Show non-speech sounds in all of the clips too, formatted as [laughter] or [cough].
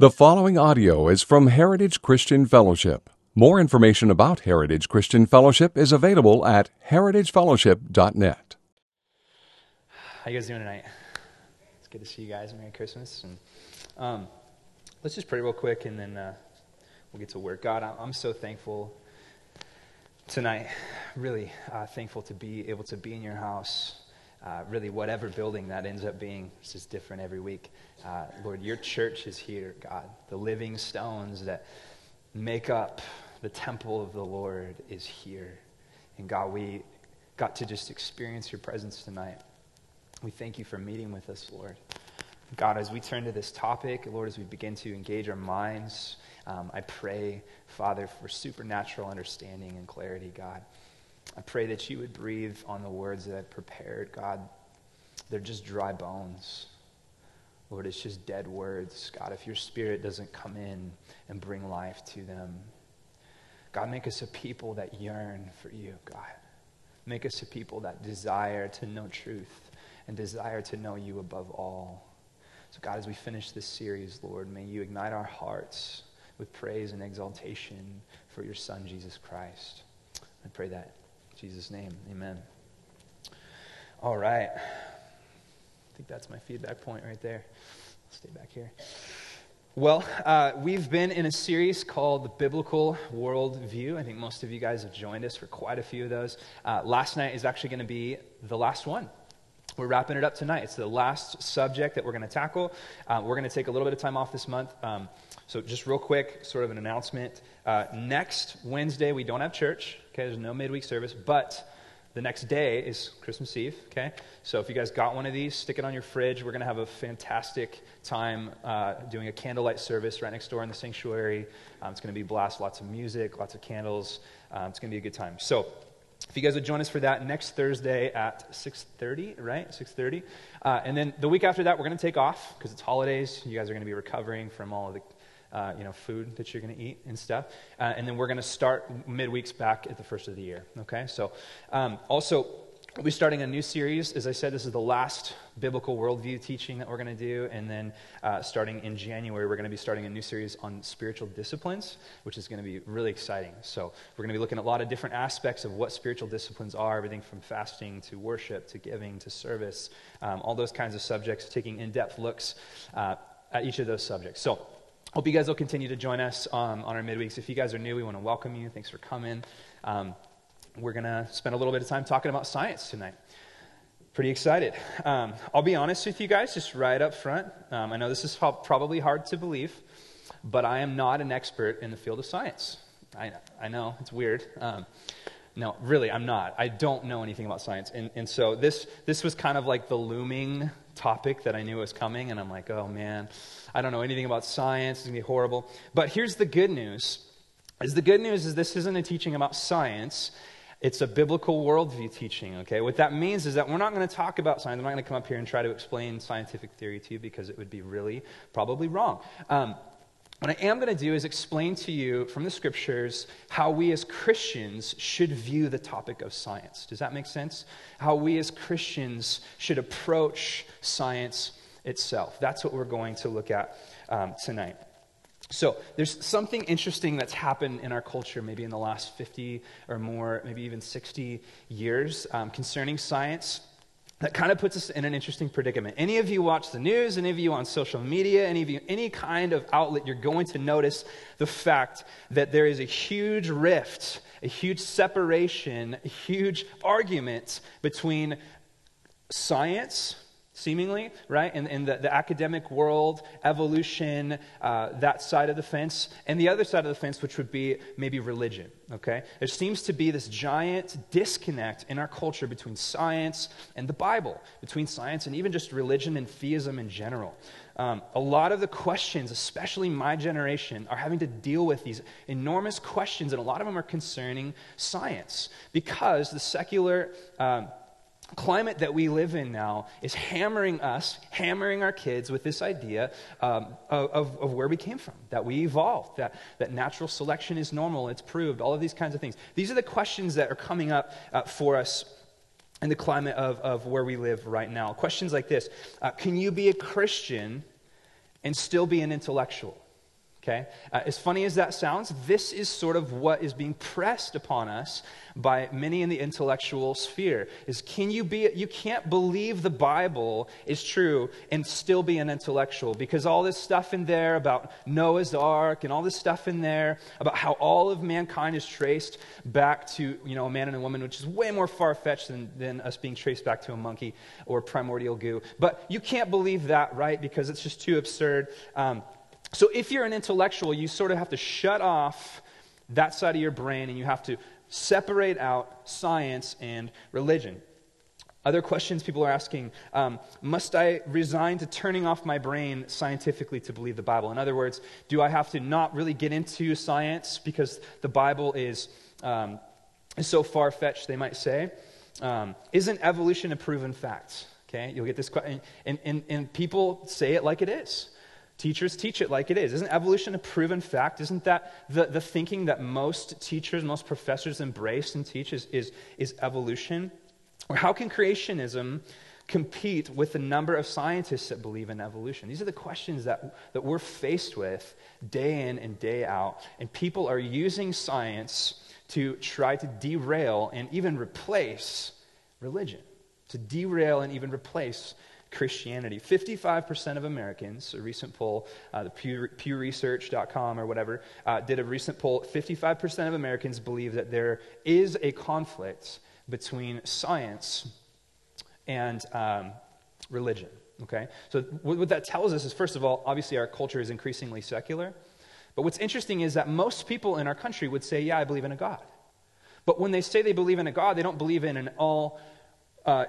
The following audio is from Heritage Christian Fellowship. More information about Heritage Christian Fellowship is available at heritagefellowship.net. How you guys doing tonight? It's good to see you guys. Merry Christmas. And um, let's just pray real quick, and then uh, we'll get to work. God, I'm so thankful tonight. Really uh, thankful to be able to be in your house. Uh, really, whatever building that ends up being, it's just different every week. Uh, Lord, your church is here, God. The living stones that make up the temple of the Lord is here. And God, we got to just experience your presence tonight. We thank you for meeting with us, Lord. God, as we turn to this topic, Lord, as we begin to engage our minds, um, I pray, Father, for supernatural understanding and clarity, God. I pray that you would breathe on the words that I've prepared, God. They're just dry bones. Lord, it's just dead words. God, if your spirit doesn't come in and bring life to them, God, make us a people that yearn for you, God. Make us a people that desire to know truth and desire to know you above all. So, God, as we finish this series, Lord, may you ignite our hearts with praise and exaltation for your Son, Jesus Christ. I pray that in Jesus' name. Amen. All right I think that's my feedback point right there. I'll stay back here. Well, uh, we've been in a series called The Biblical Worldview. I think most of you guys have joined us for quite a few of those. Uh, last night is actually going to be the last one. We're wrapping it up tonight. It's the last subject that we're going to tackle. Uh, we're going to take a little bit of time off this month. Um, so, just real quick, sort of an announcement. Uh, next Wednesday, we don't have church. Okay, there's no midweek service, but the next day is Christmas Eve, okay? So if you guys got one of these, stick it on your fridge. We're going to have a fantastic time uh, doing a candlelight service right next door in the sanctuary. Um, it's going to be blast, lots of music, lots of candles. Um, it's going to be a good time. So if you guys would join us for that next Thursday at 6.30, right? 6.30. Uh, and then the week after that, we're going to take off because it's holidays. You guys are going to be recovering from all of the uh, you know, food that you're going to eat and stuff. Uh, and then we're going to start midweeks back at the first of the year. Okay? So, um, also, we'll be starting a new series. As I said, this is the last biblical worldview teaching that we're going to do. And then uh, starting in January, we're going to be starting a new series on spiritual disciplines, which is going to be really exciting. So, we're going to be looking at a lot of different aspects of what spiritual disciplines are everything from fasting to worship to giving to service, um, all those kinds of subjects, taking in depth looks uh, at each of those subjects. So, Hope you guys will continue to join us um, on our midweeks. If you guys are new, we want to welcome you. Thanks for coming. Um, we're going to spend a little bit of time talking about science tonight. Pretty excited. Um, I'll be honest with you guys, just right up front. Um, I know this is probably hard to believe, but I am not an expert in the field of science. I, I know, it's weird. Um, no, really, I'm not. I don't know anything about science. And, and so this, this was kind of like the looming topic that I knew was coming, and I'm like, oh man, I don't know anything about science. It's going to be horrible. But here's the good news. Is the good news is this isn't a teaching about science. It's a biblical worldview teaching, okay? What that means is that we're not going to talk about science. I'm not going to come up here and try to explain scientific theory to you because it would be really probably wrong. Um, what I am going to do is explain to you from the scriptures how we as Christians should view the topic of science. Does that make sense? How we as Christians should approach science itself. That's what we're going to look at um, tonight. So, there's something interesting that's happened in our culture, maybe in the last 50 or more, maybe even 60 years, um, concerning science that kind of puts us in an interesting predicament. Any of you watch the news, any of you on social media, any of you, any kind of outlet, you're going to notice the fact that there is a huge rift, a huge separation, a huge argument between science seemingly, right? In, in the, the academic world, evolution, uh, that side of the fence, and the other side of the fence, which would be maybe religion, okay? There seems to be this giant disconnect in our culture between science and the Bible, between science and even just religion and theism in general. Um, a lot of the questions, especially my generation, are having to deal with these enormous questions, and a lot of them are concerning science because the secular. Um, climate that we live in now is hammering us, hammering our kids with this idea um, of, of, where we came from, that we evolved, that, that natural selection is normal, it's proved, all of these kinds of things. These are the questions that are coming up uh, for us in the climate of, of where we live right now. Questions like this uh, Can you be a Christian and still be an intellectual? Okay? Uh, as funny as that sounds, this is sort of what is being pressed upon us by many in the intellectual sphere. Is can you be you can't believe the Bible is true and still be an intellectual because all this stuff in there about Noah's ark and all this stuff in there about how all of mankind is traced back to, you know, a man and a woman, which is way more far-fetched than, than us being traced back to a monkey or primordial goo. But you can't believe that, right? Because it's just too absurd. Um, so if you're an intellectual, you sort of have to shut off that side of your brain and you have to separate out science and religion. Other questions people are asking um, Must I resign to turning off my brain scientifically to believe the Bible? In other words, do I have to not really get into science because the Bible is, um, is so far fetched, they might say? Um, isn't evolution a proven fact? Okay, you'll get this question. And, and, and people say it like it is. Teachers teach it like it is. Isn't evolution a proven fact? Isn't that the, the thinking that most teachers, most professors embrace and teach is, is, is evolution? Or how can creationism compete with the number of scientists that believe in evolution? These are the questions that, that we're faced with day in and day out. And people are using science to try to derail and even replace religion, to derail and even replace Christianity. 55% of Americans, a recent poll, uh, the Pew, PewResearch.com or whatever, uh, did a recent poll. 55% of Americans believe that there is a conflict between science and um, religion. Okay? So, what that tells us is, first of all, obviously our culture is increasingly secular. But what's interesting is that most people in our country would say, Yeah, I believe in a God. But when they say they believe in a God, they don't believe in an all. Uh,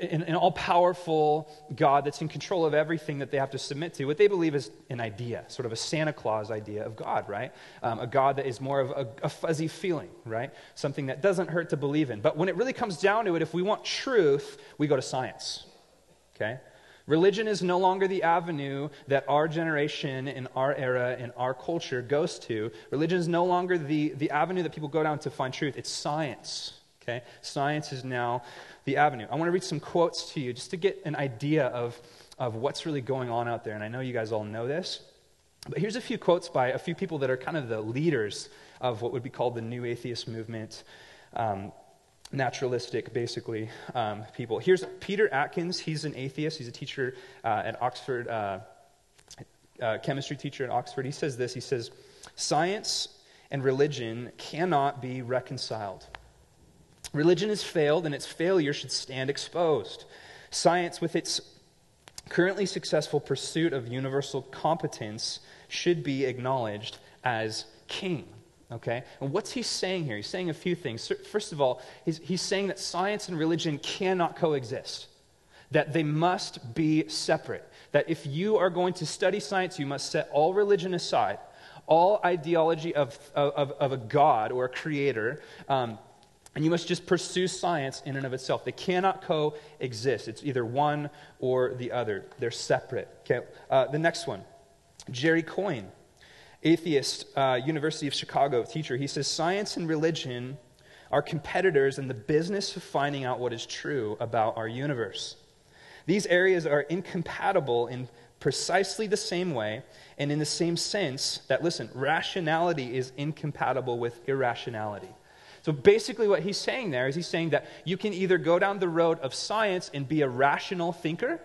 an, an all powerful God that's in control of everything that they have to submit to. What they believe is an idea, sort of a Santa Claus idea of God, right? Um, a God that is more of a, a fuzzy feeling, right? Something that doesn't hurt to believe in. But when it really comes down to it, if we want truth, we go to science, okay? Religion is no longer the avenue that our generation in our era in our culture goes to. Religion is no longer the, the avenue that people go down to find truth. It's science. Okay? Science is now the avenue. I want to read some quotes to you just to get an idea of, of what's really going on out there. And I know you guys all know this. But here's a few quotes by a few people that are kind of the leaders of what would be called the new atheist movement. Um, naturalistic, basically, um, people. Here's Peter Atkins. He's an atheist. He's a teacher uh, at Oxford, uh, uh, chemistry teacher at Oxford. He says this He says, Science and religion cannot be reconciled. Religion has failed, and its failure should stand exposed. Science, with its currently successful pursuit of universal competence, should be acknowledged as king. Okay? And what's he saying here? He's saying a few things. First of all, he's, he's saying that science and religion cannot coexist, that they must be separate. That if you are going to study science, you must set all religion aside, all ideology of, of, of a God or a creator. Um, and you must just pursue science in and of itself. They cannot coexist. It's either one or the other, they're separate. Okay? Uh, the next one Jerry Coyne, atheist, uh, University of Chicago teacher. He says Science and religion are competitors in the business of finding out what is true about our universe. These areas are incompatible in precisely the same way and in the same sense that, listen, rationality is incompatible with irrationality. So basically, what he's saying there is he's saying that you can either go down the road of science and be a rational thinker,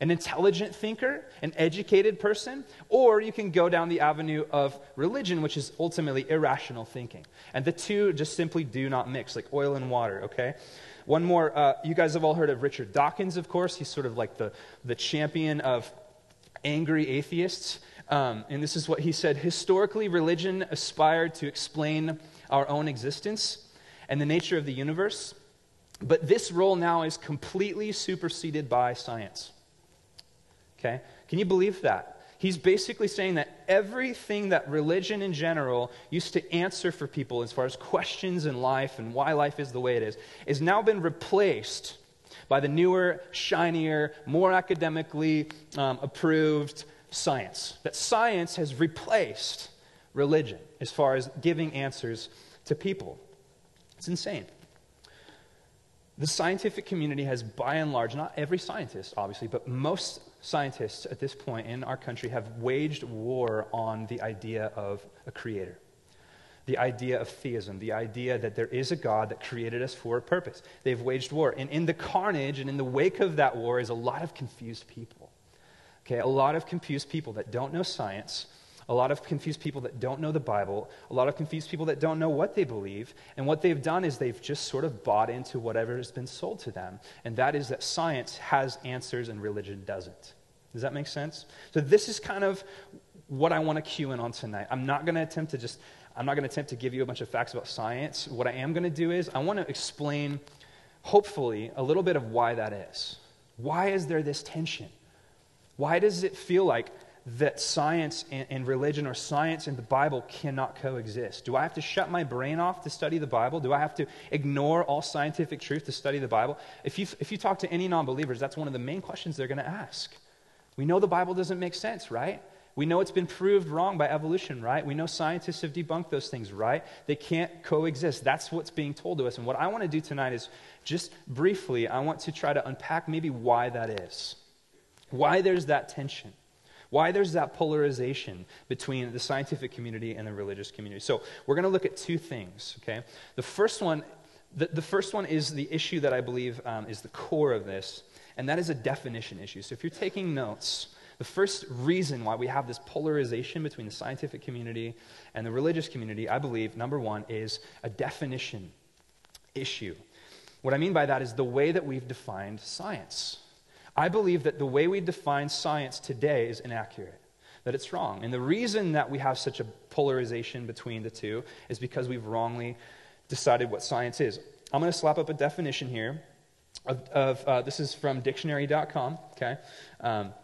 an intelligent thinker, an educated person, or you can go down the avenue of religion, which is ultimately irrational thinking. And the two just simply do not mix, like oil and water, okay? One more, uh, you guys have all heard of Richard Dawkins, of course. He's sort of like the, the champion of angry atheists. Um, and this is what he said Historically, religion aspired to explain our own existence and the nature of the universe. But this role now is completely superseded by science. Okay? Can you believe that? He's basically saying that everything that religion in general used to answer for people as far as questions in life and why life is the way it is, has now been replaced by the newer, shinier, more academically um, approved science. That science has replaced religion as far as giving answers to people. It's insane. The scientific community has, by and large, not every scientist, obviously, but most scientists at this point in our country have waged war on the idea of a creator the idea of theism, the idea that there is a God that created us for a purpose. They've waged war. And in the carnage and in the wake of that war is a lot of confused people. Okay, a lot of confused people that don't know science, a lot of confused people that don't know the Bible, a lot of confused people that don't know what they believe. And what they've done is they've just sort of bought into whatever has been sold to them. And that is that science has answers and religion doesn't. Does that make sense? So, this is kind of what I want to cue in on tonight. I'm not going to attempt to just I'm not going to attempt to give you a bunch of facts about science. What I am going to do is I want to explain, hopefully, a little bit of why that is. Why is there this tension? Why does it feel like that science and, and, religion or science and the Bible cannot coexist? Do I have to shut my brain off to study the Bible? Do I have to ignore all scientific truth to study the Bible? If you, if you talk to any non believers, that's one of the main questions they're going to ask. We know the Bible doesn't make sense, right? We know it's been proved wrong by evolution, right? We know scientists have debunked those things, right? They can't coexist. That's what's being told to us. And what I want to do tonight is just briefly, I want to try to unpack maybe why that is. Why there's that tension. Why there's that polarization between the scientific community and the religious community. So we're going to look at two things, okay? The first one, the, the first one is the issue that I believe um, is the core of this, and that is a definition issue. So if you're taking notes, the first reason why we have this polarization between the scientific community and the religious community, I believe, number one, is a definition issue. What I mean by that is the way that we've defined science. I believe that the way we define science today is inaccurate, that it's wrong. And the reason that we have such a polarization between the two is because we've wrongly decided what science is. I'm going to slap up a definition here. Of, of uh, this is from dictionary.com, okay? Um,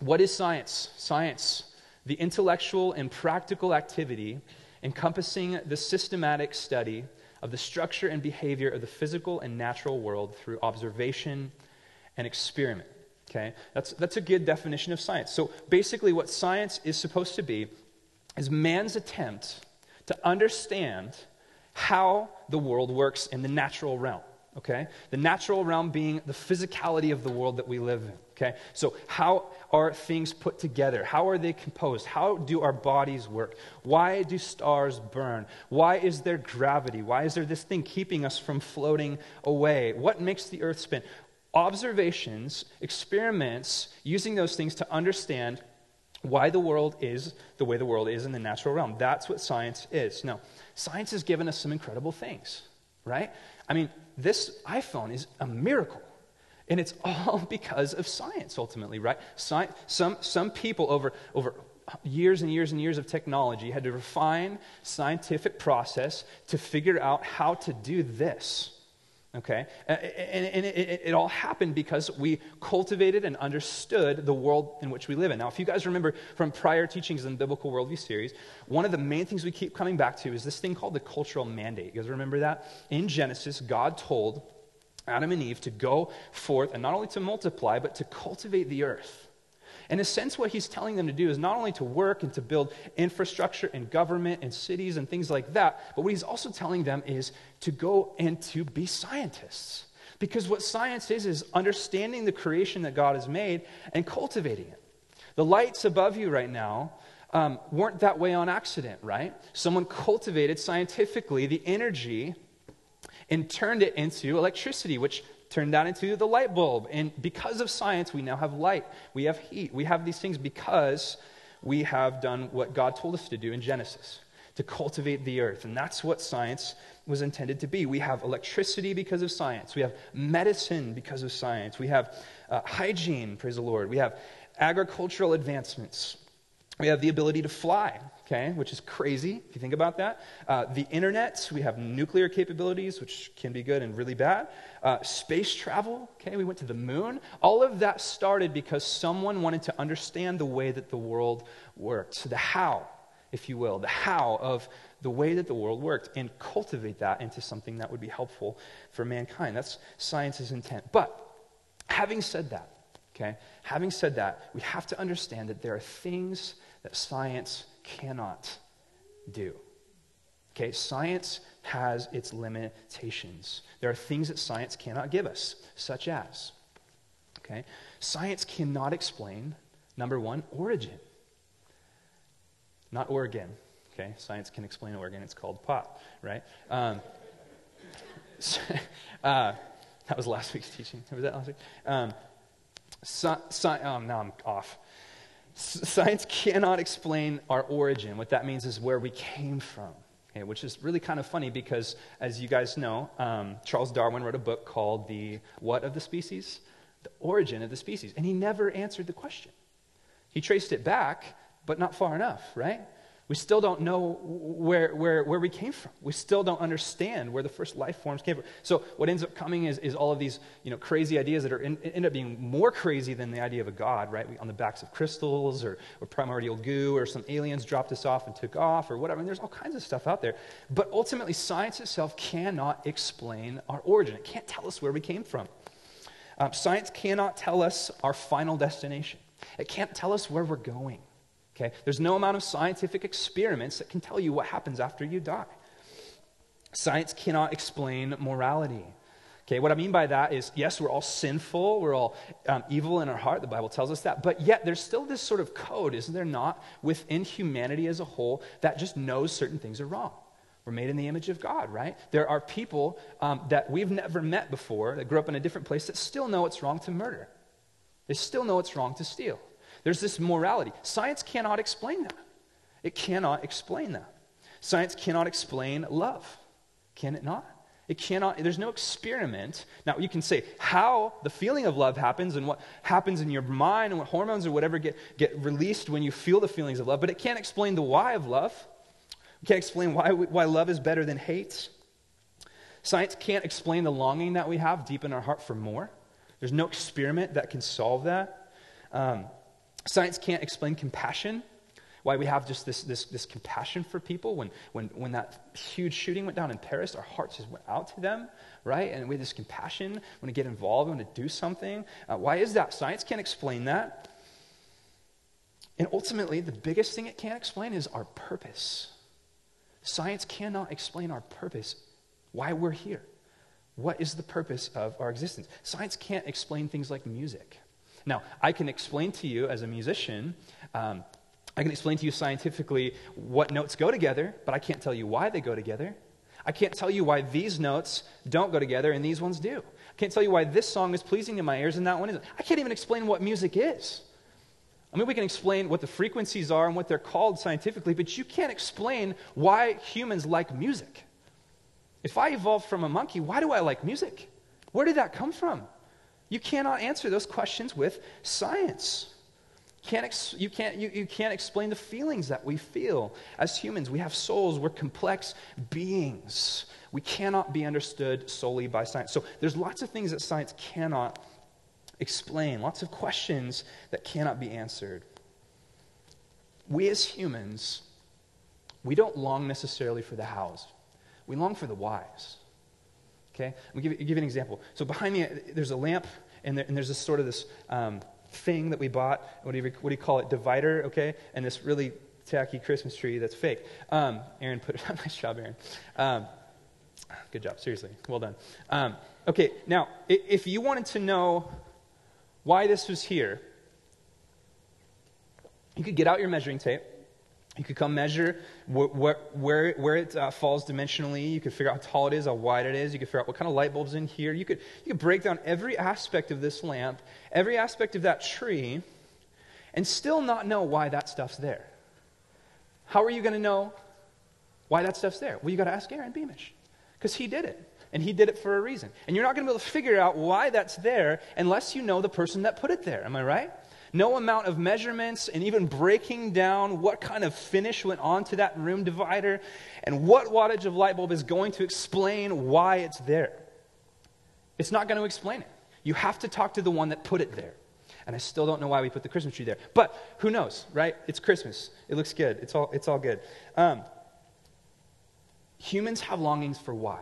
what is science? Science, the intellectual and practical activity encompassing the systematic study of the structure and behavior of the physical and natural world through observation and experiment. Okay? That's, that's a good definition of science. So basically, what science is supposed to be is man's attempt to understand how the world works in the natural realm. Okay? The natural realm being the physicality of the world that we live in. Okay? So, how are things put together? How are they composed? How do our bodies work? Why do stars burn? Why is there gravity? Why is there this thing keeping us from floating away? What makes the earth spin? Observations, experiments, using those things to understand why the world is the way the world is in the natural realm. That's what science is. Now, science has given us some incredible things, right? I mean, this iPhone is a miracle. And it's [laughs] all because of science, ultimately, right? Sci- some, some people over, over years and years and years of technology had to refine scientific process to figure out how to do this. Okay? And, and it, it, all happened because we cultivated and understood the world in which we live in. Now, if you guys remember from prior teachings in the Biblical Worldview series, one of the main things we keep coming back to is this thing called the cultural mandate. You guys remember that? In Genesis, God told Adam and Eve to go forth and not only to multiply, but to cultivate the earth. In a sense, what he's telling them to do is not only to work and to build infrastructure and government and cities and things like that, but what he's also telling them is to go and to be scientists. Because what science is, is understanding the creation that God has made and cultivating it. The lights above you right now um, weren't that way on accident, right? Someone cultivated scientifically the energy and turned it into electricity, which turned that into the light bulb. And because of science, we now have light, we have heat, we have these things because we have done what God told us to do in Genesis to cultivate the earth. And that's what science was intended to be. We have electricity because of science, we have medicine because of science, we have uh, hygiene, praise the Lord, we have agricultural advancements, we have the ability to fly okay, which is crazy if you think about that. Uh, the internet, we have nuclear capabilities, which can be good and really bad. Uh, space travel, okay, we went to the moon. All of that started because someone wanted to understand the way that the world worked, the how, if you will, the how of the way that the world worked, and cultivate that into something that would be helpful for mankind. That's science's intent. But having said that, okay, having said that, we have to understand that there are things that science cannot do. Okay, science has its limitations. There are things that science cannot give us, such as Okay? Science cannot explain, number one, origin. Not Oregon. Okay? Science can explain Oregon. It's called pot, right? Um, [laughs] uh, that was last week's teaching. [laughs] Was that last week? Um, so, so, oh, now I'm off. Science cannot explain our origin. What that means is where we came from. Okay, which is really kind of funny because, as you guys know, um, Charles Darwin wrote a book called The What of the Species? The Origin of the Species. And he never answered the question. He traced it back, but not far enough, right? We still don't know where, where, where we came from. We still don't understand where the first life forms came from. So what ends up coming is, is all of these you know, crazy ideas that are in, end up being more crazy than the idea of a God, right? We, on the backs of crystals or, or primordial goo or some aliens dropped us off and took off or whatever. I mean, there's all kinds of stuff out there. But ultimately, science itself cannot explain our origin. It can't tell us where we came from. Um, science cannot tell us our final destination. It can't tell us where we're going. Okay? There's no amount of scientific experiments that can tell you what happens after you die. Science cannot explain morality. Okay, what I mean by that is, yes, we're all sinful, we're all um, evil in our heart, the Bible tells us that, but yet there's still this sort of code, isn't there not, within humanity as a whole that just knows certain things are wrong. We're made in the image of God, right? There are people um, that we've never met before that grew up in a different place that still know it's wrong to murder. They still know it's wrong to steal. There's this morality. Science cannot explain that. It cannot explain that. Science cannot explain love. Can it not? It cannot, there's no experiment. Now, you can say how the feeling of love happens and what happens in your mind and what hormones or whatever get, get released when you feel the feelings of love, but it can't explain the why of love. It can't explain why, why love is better than hate. Science can't explain the longing that we have deep in our heart for more. There's no experiment that can solve that. Um, Science can't explain compassion, why we have just this, this, this compassion for people. When, when, when that huge shooting went down in Paris, our hearts just went out to them, right? And we have this compassion, want to get involved, want to do something. Uh, why is that? Science can't explain that. And ultimately, the biggest thing it can't explain is our purpose. Science cannot explain our purpose, why we're here. What is the purpose of our existence? Science can't explain things like music. Now, I can explain to you as a musician, um, I can explain to you scientifically what notes go together, but I can't tell you why they go together. I can't tell you why these notes don't go together and these ones do. I can't tell you why this song is pleasing to my ears and that one isn't. I can't even explain what music is. I mean, we can explain what the frequencies are and what they're called scientifically, but you can't explain why humans like music. If I evolved from a monkey, why do I like music? Where did that come from? You cannot answer those questions with science. Can't ex- you, can't, you, you can't explain the feelings that we feel as humans. We have souls, we're complex beings. We cannot be understood solely by science. So there's lots of things that science cannot explain, lots of questions that cannot be answered. We as humans, we don't long necessarily for the hows, we long for the whys. Okay? Let me give, give you an example. So behind me, there's a lamp, and, there, and there's this sort of this um, thing that we bought. What do, you, what do you call it? Divider, okay? And this really tacky Christmas tree that's fake. Um, Aaron put it on. [laughs] nice job, Aaron. Um, good job, seriously. Well done. Um, okay, now, if you wanted to know why this was here, you could get out your measuring tape you could come measure where, where, where it uh, falls dimensionally. You could figure out how tall it is, how wide it is. You could figure out what kind of light bulb's in here. You could, you could break down every aspect of this lamp, every aspect of that tree, and still not know why that stuff's there. How are you going to know why that stuff's there? Well, you got to ask Aaron Beamish because he did it. And he did it for a reason. And you're not going to be able to figure out why that's there unless you know the person that put it there. Am I right? No amount of measurements and even breaking down what kind of finish went onto that room divider and what wattage of light bulb is going to explain why it's there. It's not going to explain it. You have to talk to the one that put it there. And I still don't know why we put the Christmas tree there. But who knows, right? It's Christmas. It looks good. It's all, it's all good. Um, humans have longings for why.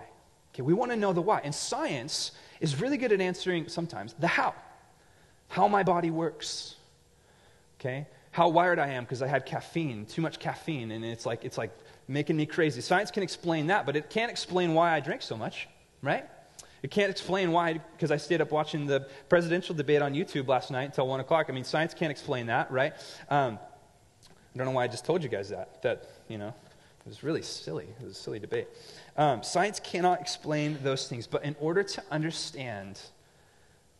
Okay, we want to know the why. And science is really good at answering sometimes the how how my body works. Okay? How wired I am because I had caffeine, too much caffeine, and it's like it's like making me crazy. Science can explain that, but it can't explain why I drink so much, right? It can't explain why, because I stayed up watching the presidential debate on YouTube last night until 1 o'clock. I mean, science can't explain that, right? Um, I don't know why I just told you guys that. That, you know, it was really silly. It was a silly debate. Um, science cannot explain those things, but in order to understand,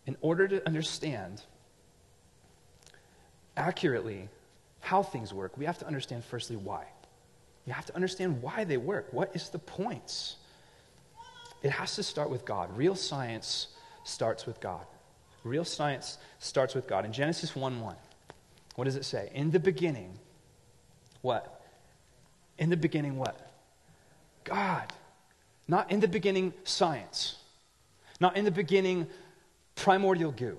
in order to understand accurately how things work, we have to understand firstly why. You have to understand why they work. What is the points? It has to start with God. Real science starts with God. Real science starts with God. In Genesis 1 1, what does it say? In the beginning, what? In the beginning, what? God. Not in the beginning, science. Not in the beginning, primordial goo.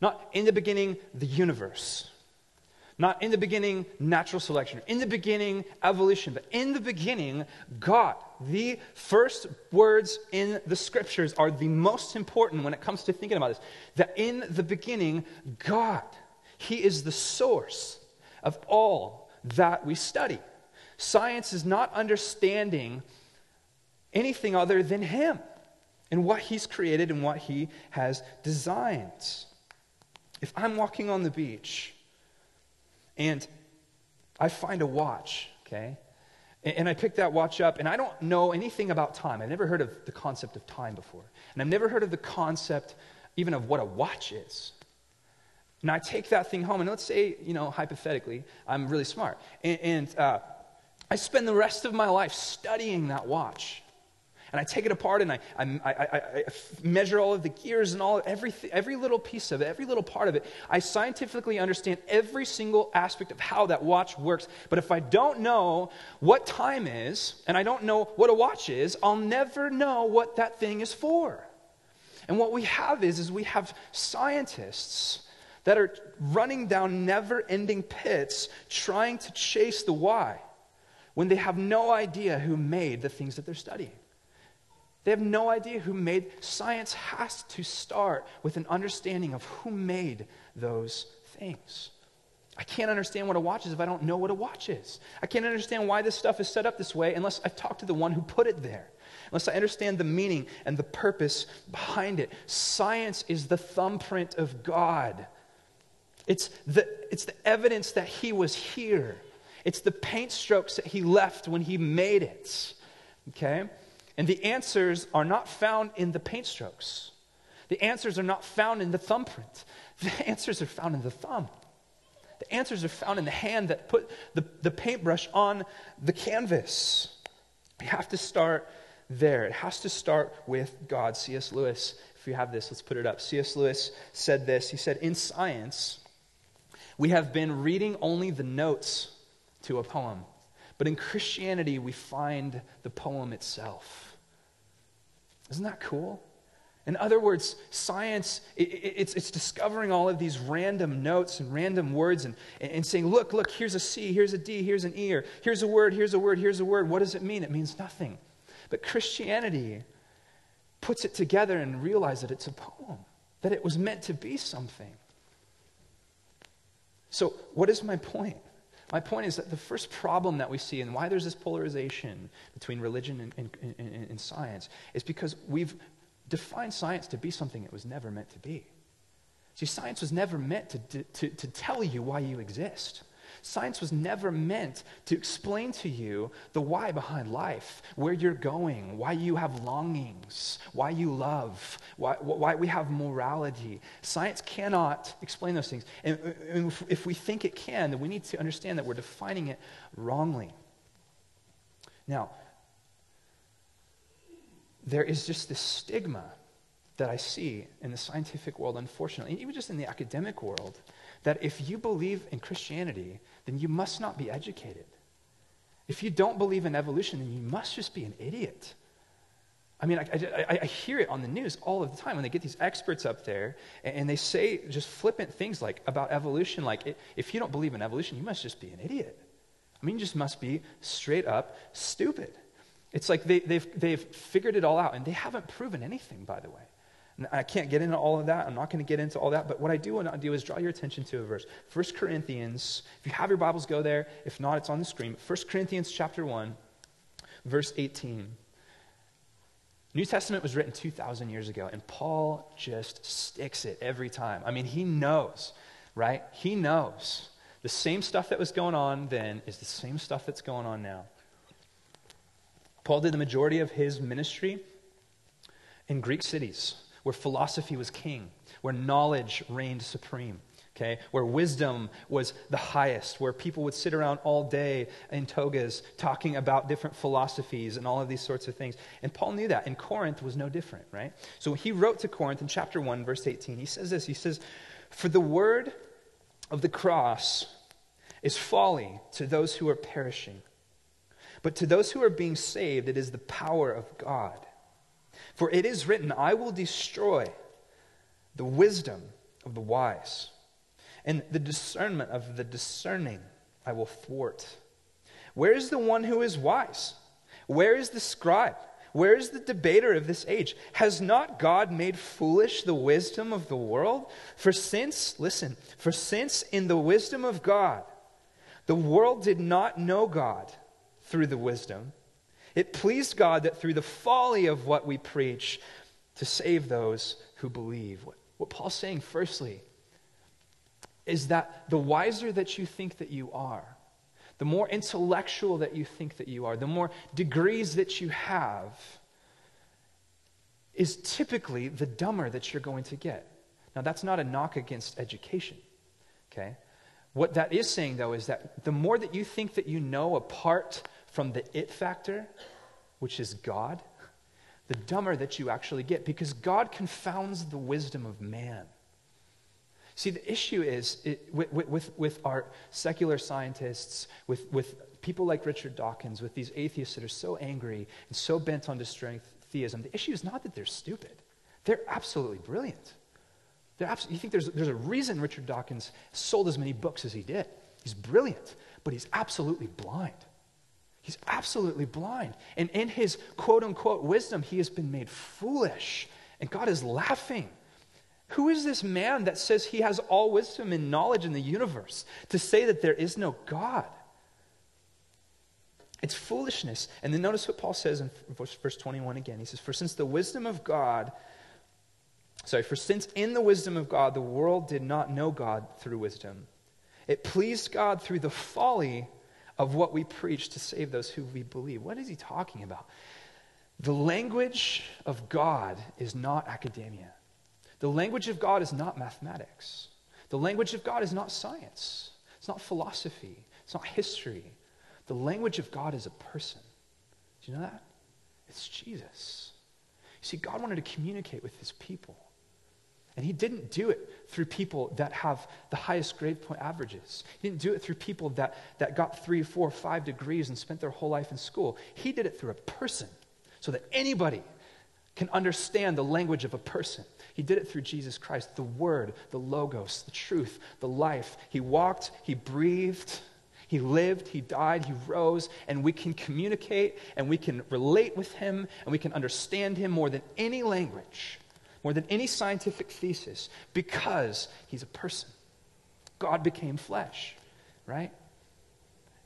Not in the beginning, the universe. Not in the beginning, natural selection. In the beginning, evolution. But in the beginning, God. The first words in the scriptures are the most important when it comes to thinking about this. That in the beginning, God. He is the source of all that we study. Science is not understanding anything other than Him and what He's created and what He has designed. If I'm walking on the beach, and I find a watch, okay? And I pick that watch up, and I don't know anything about time. I've never heard of the concept of time before. And I've never heard of the concept even of what a watch is. And I take that thing home, and let's say, you know, hypothetically, I'm really smart. And, and uh, I spend the rest of my life studying that watch and I take it apart and I, I, I, I measure all of the gears and all every, every little piece of it, every little part of it. I scientifically understand every single aspect of how that watch works. But if I don't know what time is and I don't know what a watch is, I'll never know what that thing is for. And what we have is, is we have scientists that are running down never ending pits trying to chase the why when they have no idea who made the things that they're studying. They have no idea who made. Science has to start with an understanding of who made those things. I can't understand what a watch is if I don't know what a watch is. I can't understand why this stuff is set up this way unless I've talked to the one who put it there. Unless I understand the meaning and the purpose behind it. Science is the thumbprint of God. It's the, it's the evidence that He was here. It's the paint strokes that He left when He made it. Okay? And the answers are not found in the paint strokes. The answers are not found in the thumbprint. [laughs] The answers are found in the thumb. The answers are found in the hand that put the, the paintbrush on the canvas. We have to start there. It has to start with God. C.S. Lewis, if you have this, let's put it up. C.S. Lewis said this. He said, In science, we have been reading only the notes to a poem. But in Christianity, we find the poem itself. Isn't that cool? In other words, science, it, it, it's, it's discovering all of these random notes and random words and, and saying, look, look, here's a C, here's a D, here's an E, or here's a word, here's a word, here's a word. What does it mean? It means nothing. But Christianity puts it together and realizes that it's a poem, that it was meant to be something. So, what is my point? My point is that the first problem that we see and why there's this polarization between religion and, and, and, and, science is because we've defined science to be something it was never meant to be. See, science was never meant to, to, to tell you why you exist. Science was never meant to explain to you the why behind life, where you're going, why you have longings, why you love, why, why we have morality. Science cannot explain those things. And, and if we think it can, then we need to understand that we're defining it wrongly. Now, there is just this stigma that I see in the scientific world, unfortunately, even just in the academic world, that if you believe in Christianity, then you must not be educated. If you don't believe in evolution, then you must just be an idiot. I mean, I, I, I, hear it on the news all of the time when they get these experts up there and, and they say just flippant things like about evolution, like if you don't believe in evolution, you must just be an idiot. I mean, you just must be straight up stupid. It's like they, they've, they've figured it all out and they haven't proven anything, by the way. I can't get into all of that. I'm not going to get into all that. But what I do want to do is draw your attention to a verse. 1 Corinthians, if you have your Bibles, go there. If not, it's on the screen. 1 Corinthians chapter 1, verse 18. New Testament was written 2,000 years ago, and Paul just sticks it every time. I mean, he knows, right? He knows. The same stuff that was going on then is the same stuff that's going on now. Paul did the majority of his ministry in Greek cities where philosophy was king, where knowledge reigned supreme okay, where wisdom was the highest, where people would sit around all day in togas talking about different philosophies and all of these sorts of things. And Paul knew that. And Corinth was no different, right? So he wrote to Corinth in chapter 1, verse 18. He says this He says, For the word of the cross is folly to those who are perishing, but to those who are being saved, it is the power of God. For it is written, I will destroy the wisdom of the wise and the discernment of the discerning I will thwart. Where is the one who is wise? Where is the scribe? Where is the debater of this age? Has not God made foolish the wisdom of the world? For since, listen, for since in the wisdom of God, the world did not know God through the wisdom, it pleased God that through the folly of what we preach to save those who believe. What, what Paul's saying, firstly, is that the wiser that you think that you are, the more intellectual that you think that you are, the more degrees that you have, is typically the dumber that you're going to get. Now, that's not a knock against education, okay? What that is saying, though, is that the more that you think that you know apart from the it factor, which is God, the dumber that you actually get because God confounds the wisdom of man. See, the issue is it, with, with, with our secular scientists, with, with people like Richard Dawkins, with these atheists that are so angry and so bent on destroying theism, the issue is not that they're stupid. They're absolutely brilliant. They're abso- you think there's, there's a reason Richard Dawkins sold as many books as he did. He's brilliant, but he's absolutely blind. He's absolutely blind. And in his quote unquote wisdom, he has been made foolish. And God is laughing. Who is this man that says he has all wisdom and knowledge in the universe to say that there is no God? It's foolishness. And then notice what Paul says in verse 21 again. He says, For since the wisdom of God, sorry, for since in the wisdom of God the world did not know God through wisdom, it pleased God through the folly of what we preach to save those who we believe. What is he talking about? The language of God is not academia. The language of God is not mathematics. The language of God is not science. It's not philosophy. It's not history. The language of God is a person. Do you know that? It's Jesus. You see, God wanted to communicate with his people. And he didn't do it through people that have the highest grade point averages. He didn't do it through people that, that got three, four, five degrees and spent their whole life in school. He did it through a person so that anybody can understand the language of a person. He did it through Jesus Christ, the Word, the Logos, the truth, the life. He walked, He breathed, He lived, He died, He rose, and we can communicate and we can relate with Him and we can understand Him more than any language, more than any scientific thesis, because He's a person. God became flesh, right?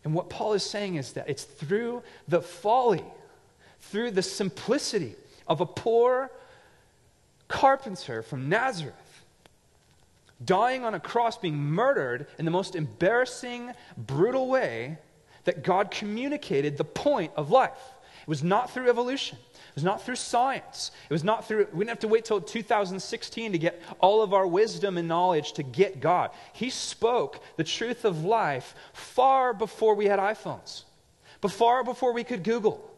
And what Paul is saying is that it's through the folly, through the simplicity of a poor, carpenter from Nazareth, dying on a cross, being murdered in the most embarrassing, brutal way that God communicated the point of life. It was not through evolution. It was not through science. It was not through, we didn't have to wait till 2016 to get all of our wisdom and knowledge to get God. He spoke the truth of life far before we had iPhones, far before we could Google,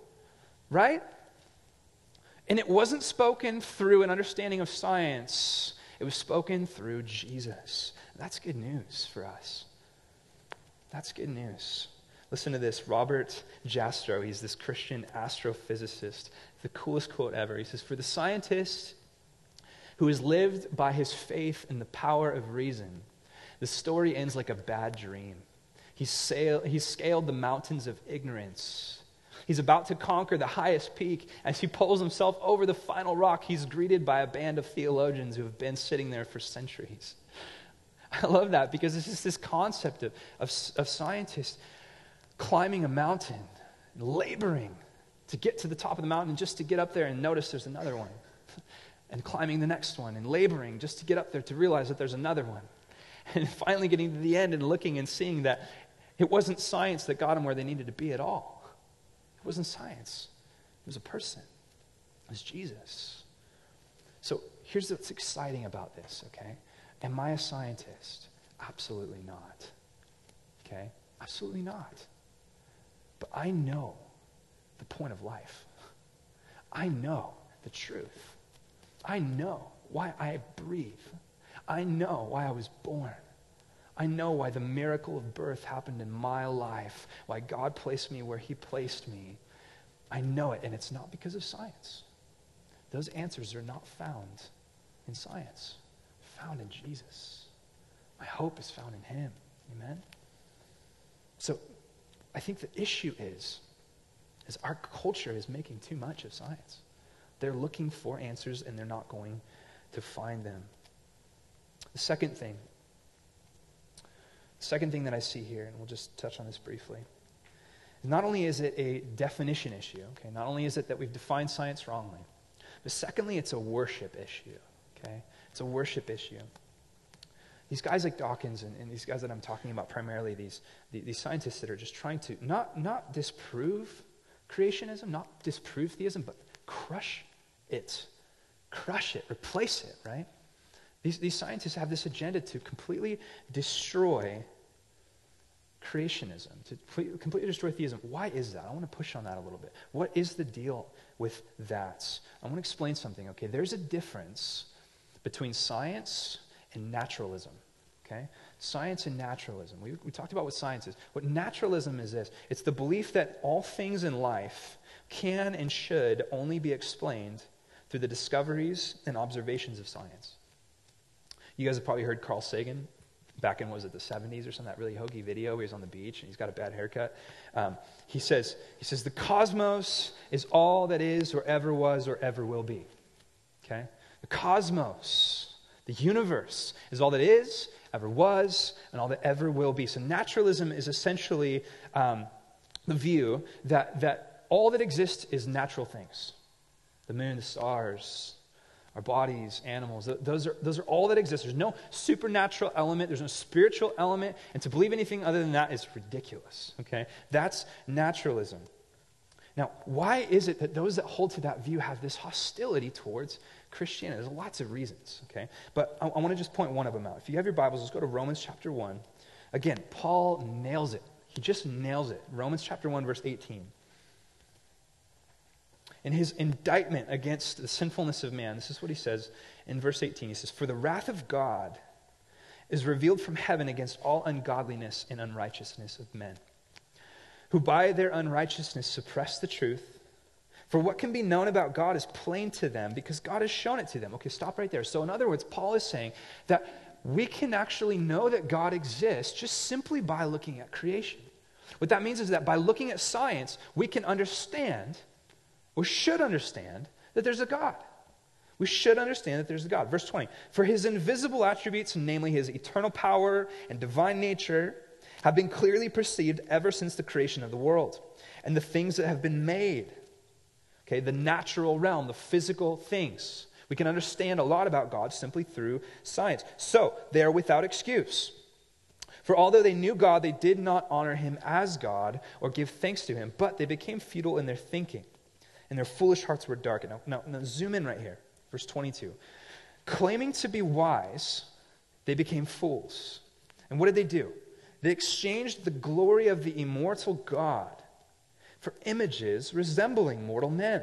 right? And it wasn't spoken through an understanding of science, it was spoken through Jesus. That's good news for us. That's good news. Listen to this. Robert Jastrow, he's this Christian astrophysicist. The coolest quote ever. He says, For the scientist who has lived by his faith in the power of reason, the story ends like a bad dream. He's, sail, he's scaled the mountains of ignorance He's about to conquer the highest peak. As he pulls himself over the final rock, he's greeted by a band of theologians who have been sitting there for centuries. [laughs] I love that because it's just this concept of, of, of scientists climbing a mountain, laboring to get to the top of the mountain just to get up there and notice there's another one. [laughs] and climbing the next one and laboring just to get up there to realize that there's another one. [laughs] And finally getting to the end and looking and seeing that it wasn't science that got them where they needed to be at all. It wasn't science, it was a person. It was Jesus. So here's what's exciting about this, okay? Am I a scientist? Absolutely not. Okay? Absolutely not. But I know the point of life. I know the truth. I know why I breathe. I know why I was born. I know why the miracle of birth happened in my life, why God placed me where He placed me. I know it, and it's not because of science. Those answers are not found in science, found in Jesus. My hope is found in Him. Amen? So I think the issue is, is our culture is making too much of science. They're looking for answers and they're not going to find them. The second thing, the second thing that I see here, and we'll just touch on this briefly. is Not only is it a definition issue, okay, not only is it that we've defined science wrongly, but secondly, it's a worship issue, okay? It's a worship issue. These guys like Dawkins and, and these guys that I'm talking about, primarily these, the, these scientists that are just trying to not, not disprove creationism, not disprove theism, but crush it. Crush it, replace it, right? These, these scientists have this agenda to completely destroy creationism, to completely destroy theism. Why is that? I want to push on that a little bit. What is the deal with that? I want to explain something, okay? There's a difference between science and naturalism. Okay? Science and naturalism. We, we talked about what science is. What naturalism is this it's the belief that all things in life can and should only be explained through the discoveries and observations of science. You guys have probably heard Carl Sagan back in, was it the 70s or something, that really hokey video where he's on the beach and he's got a bad haircut. Um, he, says, he says, the cosmos is all that is or ever was or ever will be. Okay? The cosmos the universe is all that is, ever was, and all that ever will be. So naturalism is essentially um, the view that, that all that exists is natural things the moon, the stars, our bodies, animals. Those are, those are all that exists. There's no supernatural element, there's no spiritual element, and to believe anything other than that is ridiculous. Okay? That's naturalism. Now, why is it that those that hold to that view have this hostility towards Christianity. There's lots of reasons, okay? But I, I want to just point one of them out. If you have your Bibles, let's go to Romans chapter 1. Again, Paul nails it. He just nails it. Romans chapter 1, verse 18. In his indictment against the sinfulness of man, this is what he says in verse 18. He says, For the wrath of God is revealed from heaven against all ungodliness and unrighteousness of men, who by their unrighteousness suppress the truth for what can be known about God is plain to them because God has shown it to them. Okay, stop right there. So, in other words, Paul is saying that we can actually know that God exists just simply by looking at creation. What that means is that by looking at science, we can understand, or should understand, that there's a God. We should understand that there's a God. Verse 20 For his invisible attributes, namely his eternal power and divine nature, have been clearly perceived ever since the creation of the world and the things that have been made Okay, the natural realm, the physical things. We can understand a lot about God simply through science. So, they are without excuse. For although they knew God, they did not honor him as God or give thanks to him, but they became futile in their thinking, and their foolish hearts were darkened. Now, now, now zoom in right here, verse 22. Claiming to be wise, they became fools. And what did they do? They exchanged the glory of the immortal God for images resembling mortal men,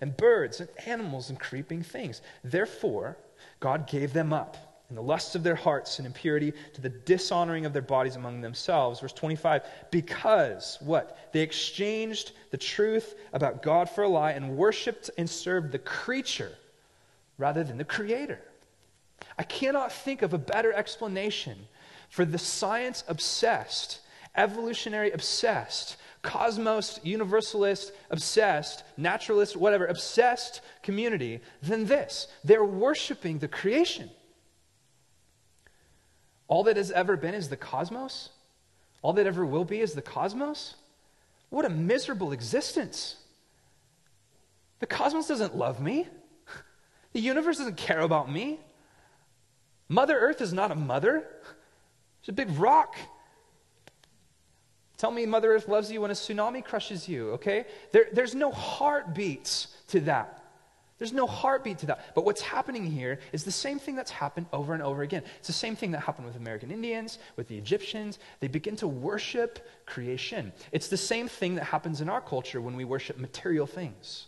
and birds, and animals, and creeping things. Therefore, God gave them up in the lusts of their hearts and impurity to the dishonoring of their bodies among themselves. Verse 25, because what? They exchanged the truth about God for a lie and worshiped and served the creature rather than the creator. I cannot think of a better explanation for the science obsessed, evolutionary obsessed cosmos, universalist, obsessed, naturalist, whatever, obsessed community than this. They're worshiping the creation. All that has ever been is the cosmos? All that ever will be is the cosmos? What a miserable existence. The cosmos doesn't love me. [laughs] The universe doesn't care about me. Mother Earth is not a mother, [laughs] it's a big rock. Tell me Mother Earth loves you when a tsunami crushes you, okay? There, there's no heartbeats to that. There's no heartbeat to that. But what's happening here is the same thing that's happened over and over again. It's the same thing that happened with American Indians, with the Egyptians. They begin to worship creation. It's the same thing that happens in our culture when we worship material things.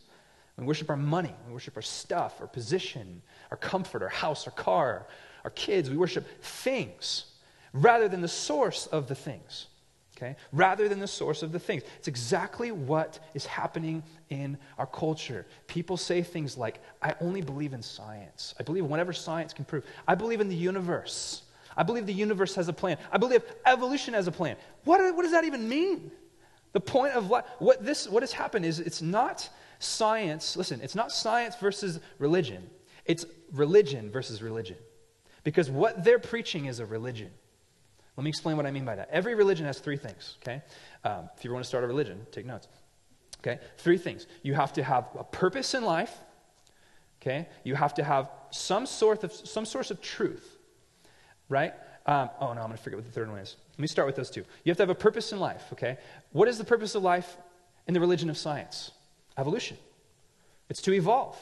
We worship our money, we worship our stuff, our position, our comfort, our house, our car, our kids. We worship things rather than the source of the things okay? Rather than the source of the things. It's exactly what is happening in our culture. People say things like, I only believe in science. I believe whatever science can prove. I believe in the universe. I believe the universe has a plan. I believe evolution has a plan. What, what does that even mean? The point of what, what, this, what has happened is it's not science, listen, it's not science versus religion. It's religion versus religion. Because what they're preaching is a religion. Let me explain what I mean by that. Every religion has three things, okay? Um, if you want to start a religion, take notes. Okay? Three things. You have to have a purpose in life, okay? You have to have some sort of, some source of truth, right? Um, oh, no, I'm going to forget what the third one is. Let me start with those two. You have to have a purpose in life, okay? What is the purpose of life in the religion of science? Evolution. It's to evolve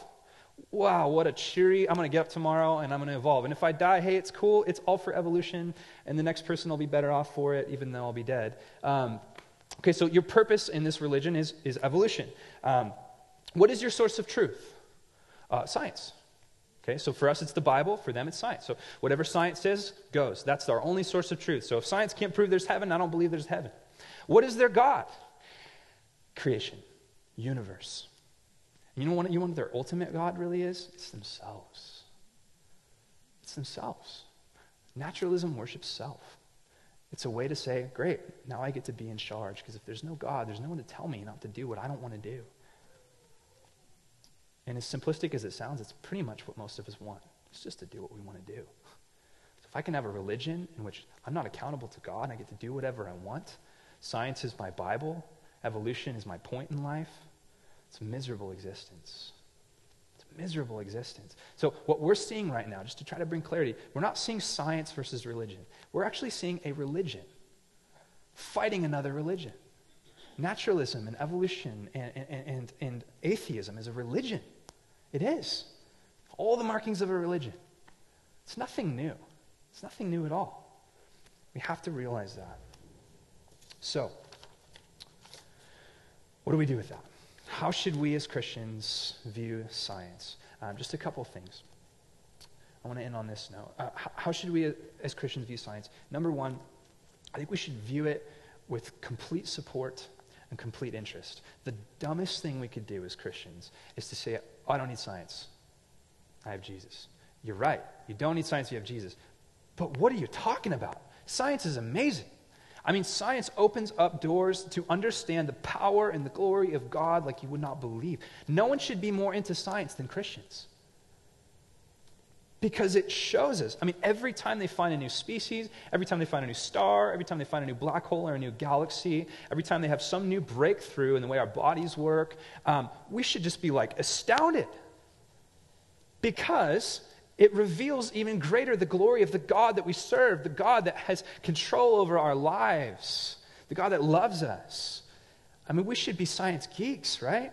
wow, what a cheery, I'm going to get up tomorrow and I'm going to evolve. And if I die, hey, it's cool. It's all for evolution. And the next person will be better off for it, even though I'll be dead. Um, okay, so your purpose in this religion is, is evolution. Um, what is your source of truth? Uh, science. Okay, so for us it's the Bible, for them it's science. So whatever science says goes. That's our only source of truth. So if science can't prove there's heaven, I don't believe there's heaven. What is their God? Creation, universe. You know, what, you know what their ultimate God really is? It's themselves. It's themselves. Naturalism worships self. It's a way to say, great, now I get to be in charge, because if there's no God, there's no one to tell me not to do what I don't want to do. And as simplistic as it sounds, it's pretty much what most of us want. It's just to do what we want to do. So if I can have a religion in which I'm not accountable to God and I get to do whatever I want, science is my Bible, evolution is my point in life, it's a miserable existence. It's a miserable existence. So, what we're seeing right now, just to try to bring clarity, we're not seeing science versus religion. We're actually seeing a religion fighting another religion. Naturalism and evolution and, and, and, and atheism is a religion. It is. All the markings of a religion. It's nothing new. It's nothing new at all. We have to realize that. So, what do we do with that? How should we as Christians view science? Um, just a couple things. I want to end on this note. Uh, how should we as Christians view science? Number one, I think we should view it with complete support and complete interest. The dumbest thing we could do as Christians is to say, oh, I don't need science. I have Jesus. You're right. You don't need science, you have Jesus. But what are you talking about? Science is amazing. I mean, science opens up doors to understand the power and the glory of God like you would not believe. No one should be more into science than Christians. Because it shows us. I mean, every time they find a new species, every time they find a new star, every time they find a new black hole or a new galaxy, every time they have some new breakthrough in the way our bodies work, um, we should just be like astounded. Because it reveals even greater the glory of the God that we serve, the God that has control over our lives, the God that loves us. I mean, we should be science geeks, right?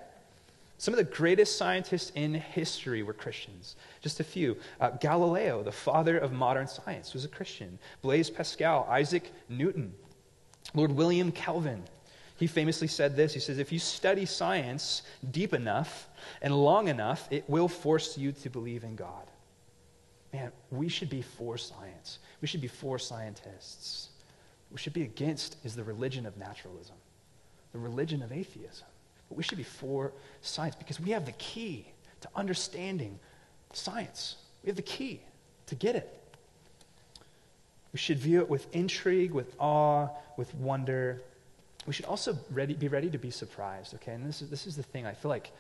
Some of the greatest scientists in history were Christians. Just a few. Uh, Galileo, the father of modern science, was a Christian. Blaise Pascal, Isaac Newton, Lord William Kelvin. He famously said this He says, If you study science deep enough and long enough, it will force you to believe in God man, we should be for science. We should be for scientists. we should be against is the religion of naturalism, the religion of atheism. But we should be for science because we have the key to understanding science. We have the key to get it. We should view it with intrigue, with awe, with wonder. We should also ready, be ready to be surprised, okay? And this is, this is the thing. I feel like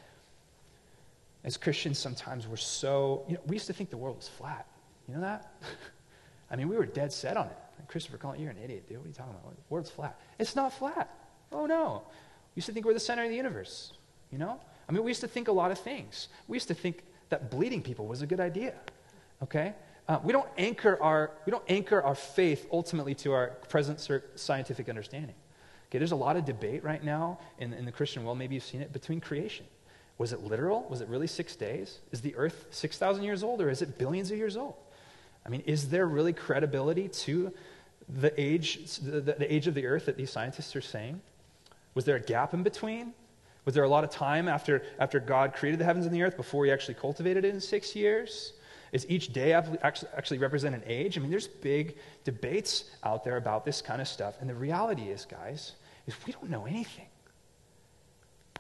as Christians, sometimes we're so, you know, we used to think the world was flat. You know that? [laughs] I mean, we were dead set on it. Christopher you're an idiot, dude. What are you talking about? The world's flat. It's not flat. Oh, no. We used to think we're the center of the universe. You know? I mean, we used to think a lot of things. We used to think that bleeding people was a good idea. Okay? Uh, we don't anchor our we don't anchor our faith ultimately to our present scientific understanding. Okay, there's a lot of debate right now in, in the Christian world. Maybe you've seen it between creation. Was it literal? Was it really six days? Is the Earth six thousand years old, or is it billions of years old? I mean, is there really credibility to the age the, the age of the Earth that these scientists are saying? Was there a gap in between? Was there a lot of time after, after God created the heavens and the earth before he actually cultivated it in six years? Is each day actually represent an age? I mean, there's big debates out there about this kind of stuff. And the reality is, guys, is we don't know anything.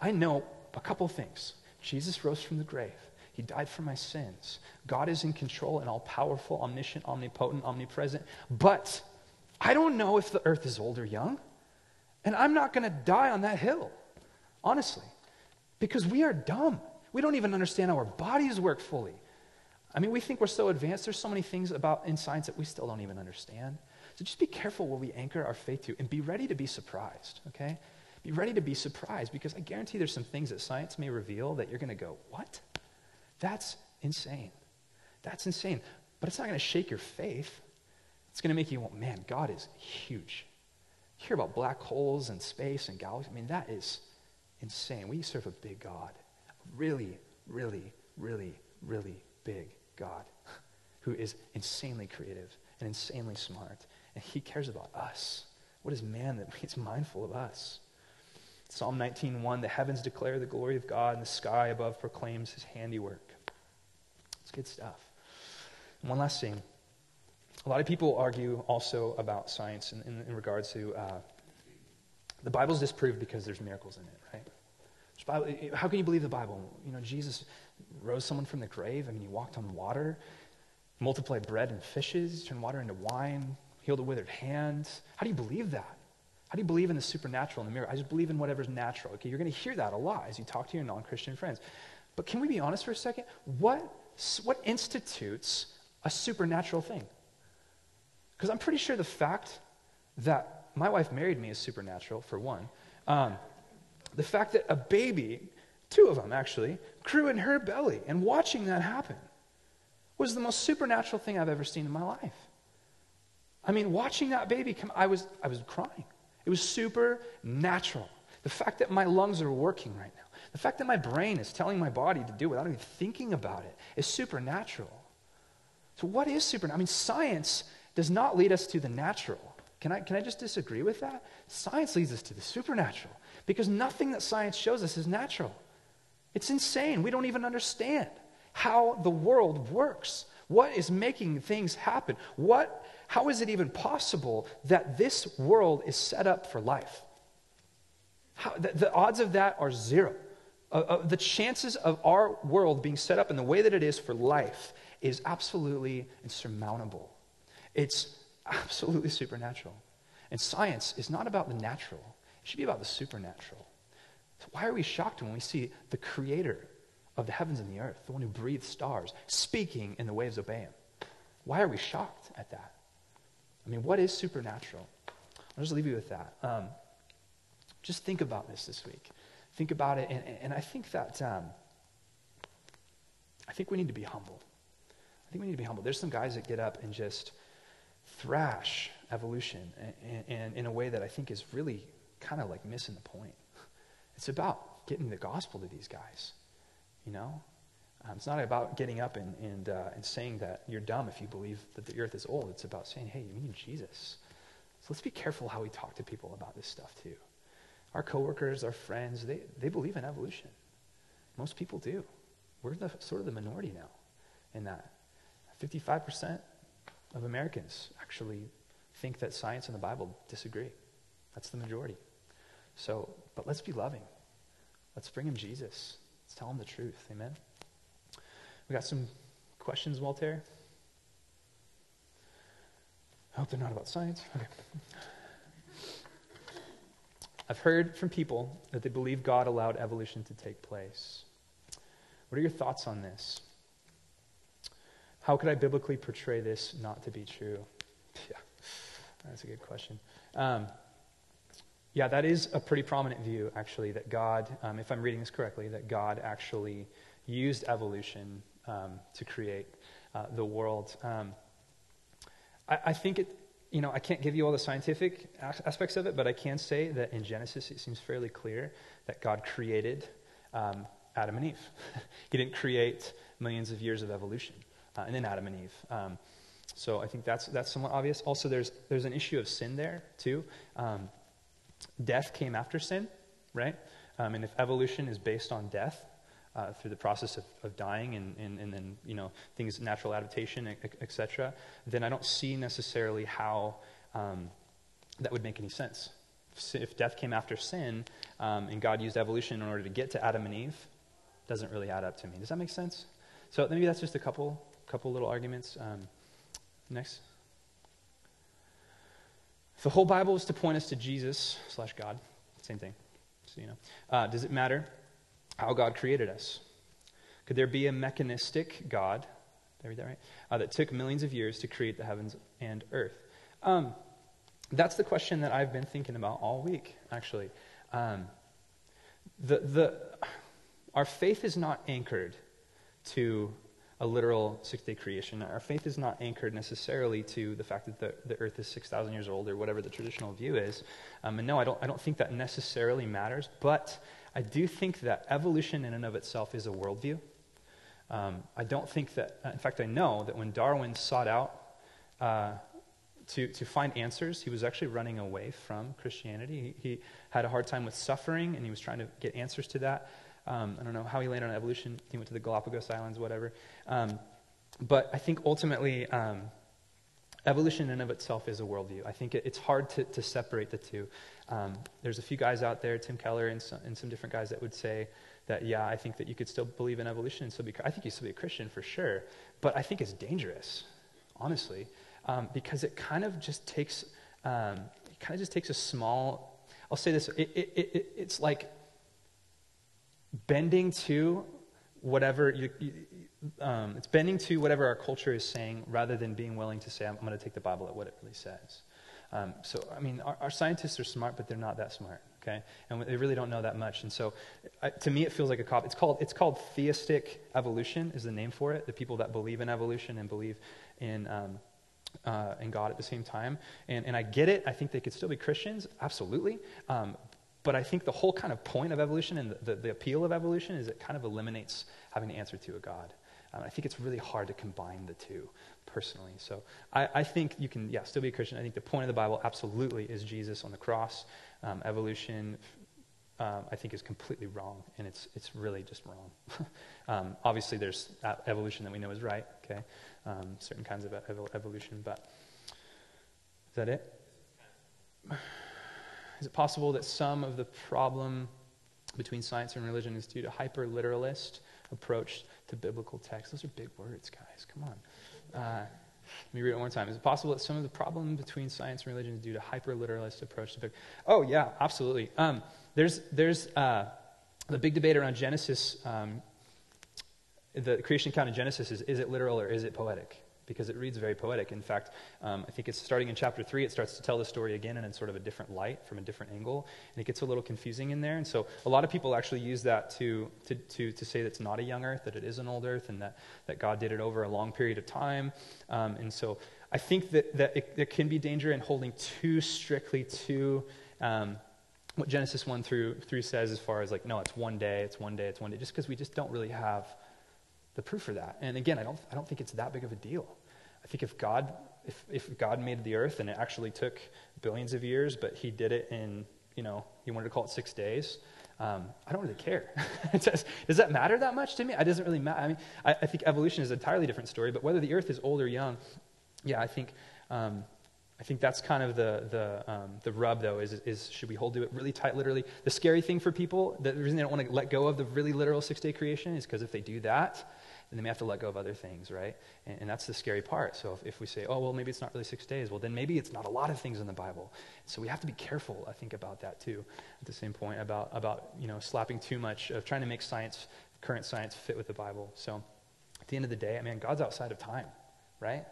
I know a couple things. Jesus rose from the grave. He died for my sins. God is in control and all powerful, omniscient, omnipotent, omnipresent. But I don't know if the earth is old or young. And I'm not going to die on that hill, honestly, because we are dumb. We don't even understand how our bodies work fully. I mean, we think we're so advanced. There's so many things about in science that we still don't even understand. So just be careful where we anchor our faith to and be ready to be surprised, okay? Be ready to be surprised because I guarantee there's some things that science may reveal that you're going to go, what? That's insane. That's insane. But it's not going to shake your faith. It's going to make you, well, man, God is huge. You hear about black holes and space and galaxies. I mean, that is insane. We serve a big God. Really, really, really, really big God [laughs] who is insanely creative and insanely smart. And he cares about us. What is man that [laughs] he's mindful of us? Psalm 19:1 The heavens declare the glory of God, and the sky above proclaims his handiwork. It's good stuff. And one last thing. A lot of people argue also about science in, in, in regards to uh, the Bible's disproved because there's miracles in it, right? Bible, how can you believe the Bible? You know, Jesus rose someone from the grave. I mean, he walked on water, multiplied bread and fishes, turned water into wine, healed a withered hand. How do you believe that? How do you believe in the supernatural and the miracle? I just believe in whatever's natural. Okay, you're going to hear that a lot as you talk to your non-Christian friends. But can we be honest for a second? What, what institutes a supernatural thing? Because I'm pretty sure the fact that my wife married me is supernatural, for one. Um, the fact that a baby, two of them actually, grew in her belly, and watching that happen was the most supernatural thing I've ever seen in my life. I mean, watching that baby come, I was, I was crying. It was supernatural. The fact that my lungs are working right now, the fact that my brain is telling my body to do it without even thinking about it is supernatural. So, what is supernatural? I mean, science does not lead us to the natural. Can I, can I just disagree with that? Science leads us to the supernatural because nothing that science shows us is natural. It's insane. We don't even understand how the world works. What is making things happen? What, how is it even possible that this world is set up for life? How, the, the odds of that are zero. Uh, uh, the chances of our world being set up in the way that it is for life is absolutely insurmountable. It's absolutely supernatural. And science is not about the natural, it should be about the supernatural. So why are we shocked when we see the creator of the heavens and the earth, the one who breathes stars, speaking and the waves obey him? Why are we shocked at that? I mean, what is supernatural? I'll just leave you with that. Um, just think about this this week. Think about it, and, and I think that um, I think we need to be humble. I think we need to be humble. There's some guys that get up and just thrash evolution and, and in a way that I think is really kind of like missing the point. It's about getting the gospel to these guys, you know? Um, it's not about getting up and, and, uh, and saying that you're dumb if you believe that the earth is old. It's about saying, hey, you need Jesus. So let's be careful how we talk to people about this stuff, too. Our coworkers, our friends, they, they believe in evolution. Most people do. We're the, sort of the minority now in that. 55% of Americans actually think that science and the Bible disagree. That's the majority. So, but let's be loving. Let's bring him Jesus. Let's tell them the truth. Amen. We got some questions, Walter? I hope they're not about science. Okay. I've heard from people that they believe God allowed evolution to take place. What are your thoughts on this? How could I biblically portray this not to be true? [laughs] Yeah, that's a good question. Um, yeah, that is a pretty prominent view, actually, that God, um, if I'm reading this correctly, that God actually used evolution um, to create uh, the world. Um, I, I, think it, you know, I can't give you all the scientific aspects of it, but I can say that in Genesis it seems fairly clear that God created um, Adam and Eve. [laughs] he didn't create millions of years of evolution uh, and then Adam and Eve. Um, so I think that's, that's somewhat obvious. Also, there's, there's an issue of sin there, too. Death came after sin, right? Um, and if evolution is based on death, uh, through the process of, of dying and, and, and then, you know, things, natural adaptation, etc., then I don't see necessarily how um, that would make any sense. If death came after sin um, and God used evolution in order to get to Adam and Eve, doesn't really add up to me. Does that make sense? So maybe that's just a couple, couple little arguments. Um, next. If the whole Bible is to point us to Jesus slash God, same thing. So, you know, uh, does it matter how God created us? Could there be a mechanistic God, did I read that right? Uh, that took millions of years to create the heavens and earth? Um, that's the question that I've been thinking about all week, actually. Um, the, the, our faith is not anchored to a literal six day creation. Our faith is not anchored necessarily to the fact that the, the earth is 6,000 years old or whatever the traditional view is. Um, and no, I don't, I don't think that necessarily matters, but I do think that evolution in and of itself is a worldview. Um, I don't think that, uh, in fact, I know that when Darwin sought out uh, to, to find answers, he was actually running away from Christianity. He, he had a hard time with suffering, and he was trying to get answers to that. Um, I don't know how he landed on evolution. He went to the Galapagos Islands, whatever. Um, but I think ultimately, um, evolution in and of itself is a worldview. I think it, it's hard to, to, separate the two. Um, there's a few guys out there, Tim Keller and some, and some, different guys, that would say that, yeah, I think that you could still believe in evolution and still be, I think you still be a Christian for sure. But I think it's dangerous, honestly, um, because it kind of just takes, um, it kind of just takes a small, I'll say this, it, it, it's like bending to whatever you, um, it's bending to whatever our culture is saying rather than being willing to say i'm, I'm going to take the bible at what it really says um, so i mean our, our, scientists are smart but they're not that smart okay and they really don't know that much and so I, to me it feels like a cop it's called it's called theistic evolution is the name for it the people that believe in evolution and believe in um, uh, and God at the same time. And, and I get it. I think they could still be Christians, absolutely. Um, but I think the whole kind of point of evolution and the, the, the appeal of evolution is it kind of eliminates having to answer to a God. Um, I think it's really hard to combine the two personally. So I, I, think you can, yeah, still be a Christian. I think the point of the Bible absolutely is Jesus on the cross. Um, evolution, um, I think, is completely wrong, and it's, it's really just wrong. [laughs] um, obviously, there's evolution that we know is right, okay? Um, certain kinds of evolution, but is that it? Is it possible that some of the problem between science and religion is due to hyper literalist approach to biblical text? Those are big words, guys. Come on. Uh, let me read it one more time. Is it possible that some of the problem between science and religion is due to hyper literalist approach to biblical? Oh yeah, absolutely. Um, there's there's uh, the big debate around Genesis. Um, the creation account in Genesis is: is it literal or is it poetic? Because it reads very poetic. In fact, um, I think it's starting in chapter 3, it starts to tell the story again and in sort of a different light from a different angle. And it gets a little confusing in there. And so a lot of people actually use that to, to, to, to say that it's not a young earth, that it is an old earth, and that, that God did it over a long period of time. Um, and so I think that, that it, there can be danger in holding too strictly to. Um, what Genesis 1 through 3 says as far as like, no, it's one day, it's one day, it's one day, just because we just don't really have the proof for that. And again, I don't, I don't think it's that big of a deal. I think if God, if, if God made the earth and it actually took billions of years, but he did it in, you know, he wanted to call it six days, um, I don't really care. [laughs] does, does, that matter that much to me? It doesn't really matter. I mean, I, I, think evolution is an entirely different story, but whether the earth is old or young, yeah, I think, um, I think that's kind of the, the, um, the rub, though, is, is should we hold to it really tight, literally? The scary thing for people, the reason they don't want to let go of the really literal six day creation is because if they do that, then they may have to let go of other things, right? And, and that's the scary part. So if, if, we say, oh, well, maybe it's not really six days, well, then maybe it's not a lot of things in the Bible. So we have to be careful, I think, about that too. At the same point, about, about you know, slapping too much, of trying to make science, current science, fit with the Bible. So at the end of the day, I mean, God's outside of time, right?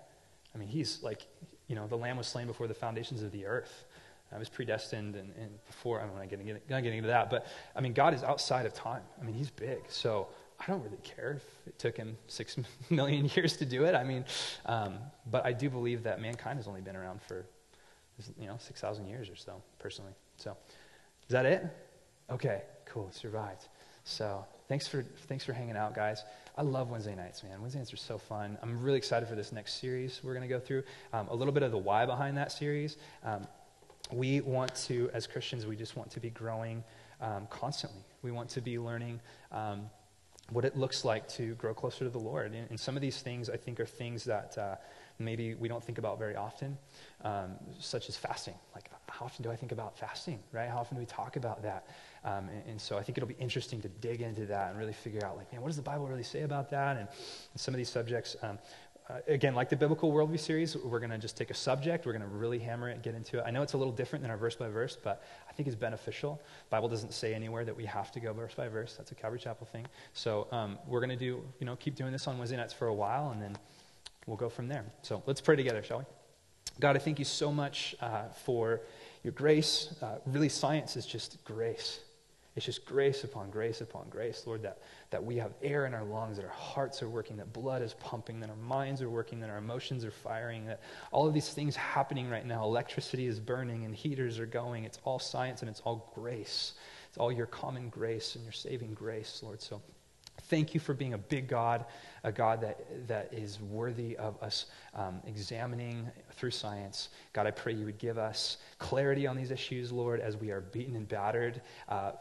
I mean, he's like, you know, the lamb was slain before the foundations of the earth. I was predestined, and, and before, I'm not getting, not getting into that, but I mean, God is outside of time. I mean, He's big. So I don't really care if it took Him six [laughs] million years to do it. I mean, um, but I do believe that mankind has only been around for, you know, 6,000 years or so, personally. So, is that it? Okay, cool, survived. So, thanks for, thanks for hanging out, guys. I love Wednesday nights, man. Wednesday nights are so fun. I'm really excited for this next series we're going to go through. Um, a little bit of the why behind that series. Um, we want to, as Christians, we just want to be growing um, constantly. We want to be learning um, what it looks like to grow closer to the Lord. And, and, some of these things, I think, are things that uh, maybe we don't think about very often, um, such as fasting. Like, how often do I think about fasting, right? How often do we talk about that? Um, and, and, so I think it'll be interesting to dig into that and really figure out, like, man, what does the Bible really say about that? And, and some of these subjects, um, uh, again, like the Biblical Worldview series, we're going to just take a subject, we're going to really hammer it, get into it. I know it's a little different than our verse by verse, but think is beneficial. Bible doesn't say anywhere that we have to go verse by verse. That's a Calvary Chapel thing. So um, we're going to do, you know, keep doing this on Wednesday nights for a while, and then we'll go from there. So let's pray together, shall we? God, I thank you so much uh, for your grace. Uh, really, science is just grace. It's just grace upon grace upon grace, Lord, that, that we have air in our lungs, that our hearts are working, that blood is pumping, that our minds are working, that our emotions are firing, that all of these things happening right now, electricity is burning and heaters are going. It's all science and it's all grace. It's all your common grace and your saving grace, Lord. So thank you for being a big God, a God that, that is worthy of us um, examining through science. God, I pray you would give us clarity on these issues, Lord, as we are beaten and battered. Uh,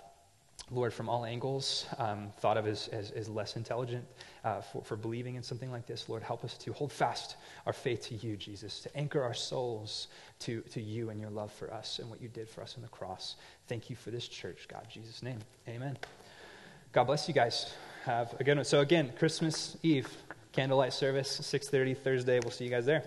Lord, from all angles, um, thought of as, as, as less intelligent uh, for, for believing in something like this. Lord, help us to hold fast our faith to you, Jesus, to anchor our souls to, to you and your love for us and what you did for us on the cross. Thank you for this church, God, Jesus' name. Amen. God bless you guys. Have a good one. So again, Christmas Eve, candlelight service, 6.30 Thursday. We'll see you guys there.